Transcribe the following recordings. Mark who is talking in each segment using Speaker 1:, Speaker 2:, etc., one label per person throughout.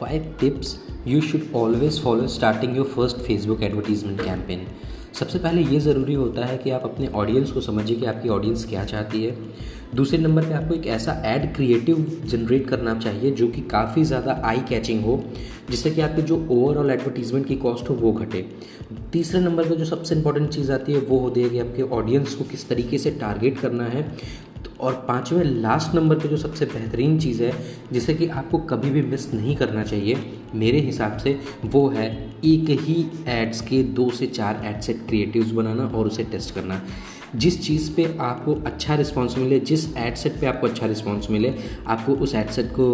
Speaker 1: Five tips you should always follow starting your first Facebook advertisement campaign सबसे पहले ये ज़रूरी होता है कि आप अपने ऑडियंस को समझिए कि आपकी ऑडियंस क्या चाहती है। दूसरे नंबर पे आपको एक ऐसा एड क्रिएटिव जनरेट करना चाहिए जो कि काफ़ी ज़्यादा आई कैचिंग हो, जिससे कि आपकी जो ओवरऑल एडवर्टीजमेंट की कॉस्ट हो वो घटे। तीसरे नंबर पर जो सबसे इंपॉर्टेंट चीज़ आती है वो होती है कि आपके ऑडियंस को किस तरीके से टारगेट करना है। और पाँचवें लास्ट नंबर पे जो सबसे बेहतरीन चीज़ है, जिसे कि आपको कभी भी मिस नहीं करना चाहिए, मेरे हिसाब से वो है एक ही एड्स के दो से चार एड सेट क्रिएटिव्स बनाना और उसे टेस्ट करना। जिस चीज़ पे आपको अच्छा रिस्पॉन्स मिले, जिस एड सेट पे आपको अच्छा रिस्पॉन्स मिले, आपको उस एड सेट को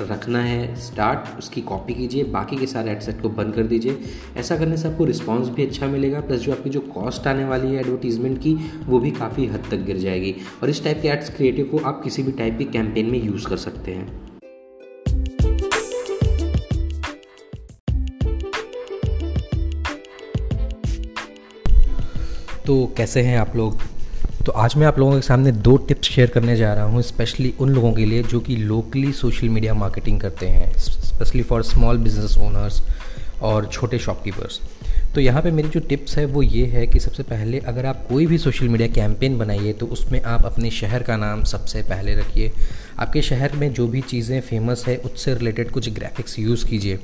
Speaker 1: रखना है स्टार्ट उसकी कॉपी कीजिए, बाकी के सारे एड सेट को बंद कर दीजिए। ऐसा करने से आपको रिस्पॉन्स भी अच्छा मिलेगा प्लस जो आपकी जो कॉस्ट आने वाली है एडवर्टीजमेंट की, वो भी काफ़ी हद तक गिर जाएगी। और इस टाइप के एड्स क्रिएटिव को आप किसी भी टाइप के कैंपेन में यूज़ कर सकते हैं। तो कैसे हैं आप लोग? तो आज मैं आप लोगों के सामने दो टिप्स शेयर करने जा रहा हूँ स्पेशली उन लोगों के लिए जो कि लोकली सोशल मीडिया मार्केटिंग करते हैं specially for small business owners और छोटे शॉपकीपर्स तो यहाँ पे मेरी जो टिप्स है वो ये है कि सबसे पहले अगर आप कोई भी सोशल मीडिया कैंपेन बनाइए तो उसमें आप अपने शहर का नाम सबसे पहले रखिए। आपके शहर में जो भी चीज़ें फ़ेमस है, उससे रिलेटेड कुछ ग्राफिक्स यूज़ कीजिए।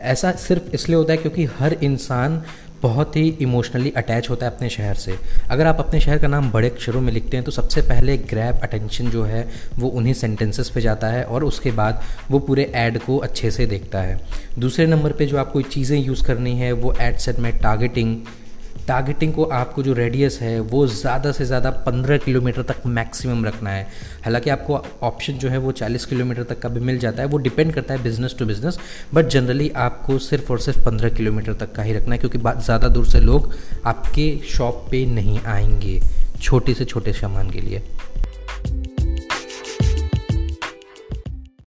Speaker 1: ऐसा सिर्फ़ इसलिए होता है क्योंकि हर इंसान बहुत ही इमोशनली अटैच होता है अपने शहर से। अगर आप अपने शहर का नाम बड़े अक्षरों में लिखते हैं तो सबसे पहले ग्रैप अटेंशन जो है, वो उन्हीं सेंटेंसेस पे जाता है और उसके बाद वो पूरे ऐड को अच्छे से देखता है। दूसरे नंबर पे जो आप कोई चीज़ें यूज़ करनी है, वो एड सेट में टारगेटिंग टारगेटिंग को आपको जो रेडियस है, वो ज़्यादा से ज़्यादा 15 किलोमीटर तक मैक्सिमम रखना है। हालाँकि आपको ऑप्शन जो है वो 40 किलोमीटर तक का भी मिल जाता है, वो डिपेंड करता है business to business but generally आपको सिर्फ़ और सिर्फ़ 15 किलोमीटर तक का ही रखना है, क्योंकि ज़्यादा दूर से लोग आपके शॉप पर नहीं आएँगे, छोटे से छोटे सामान के लिए।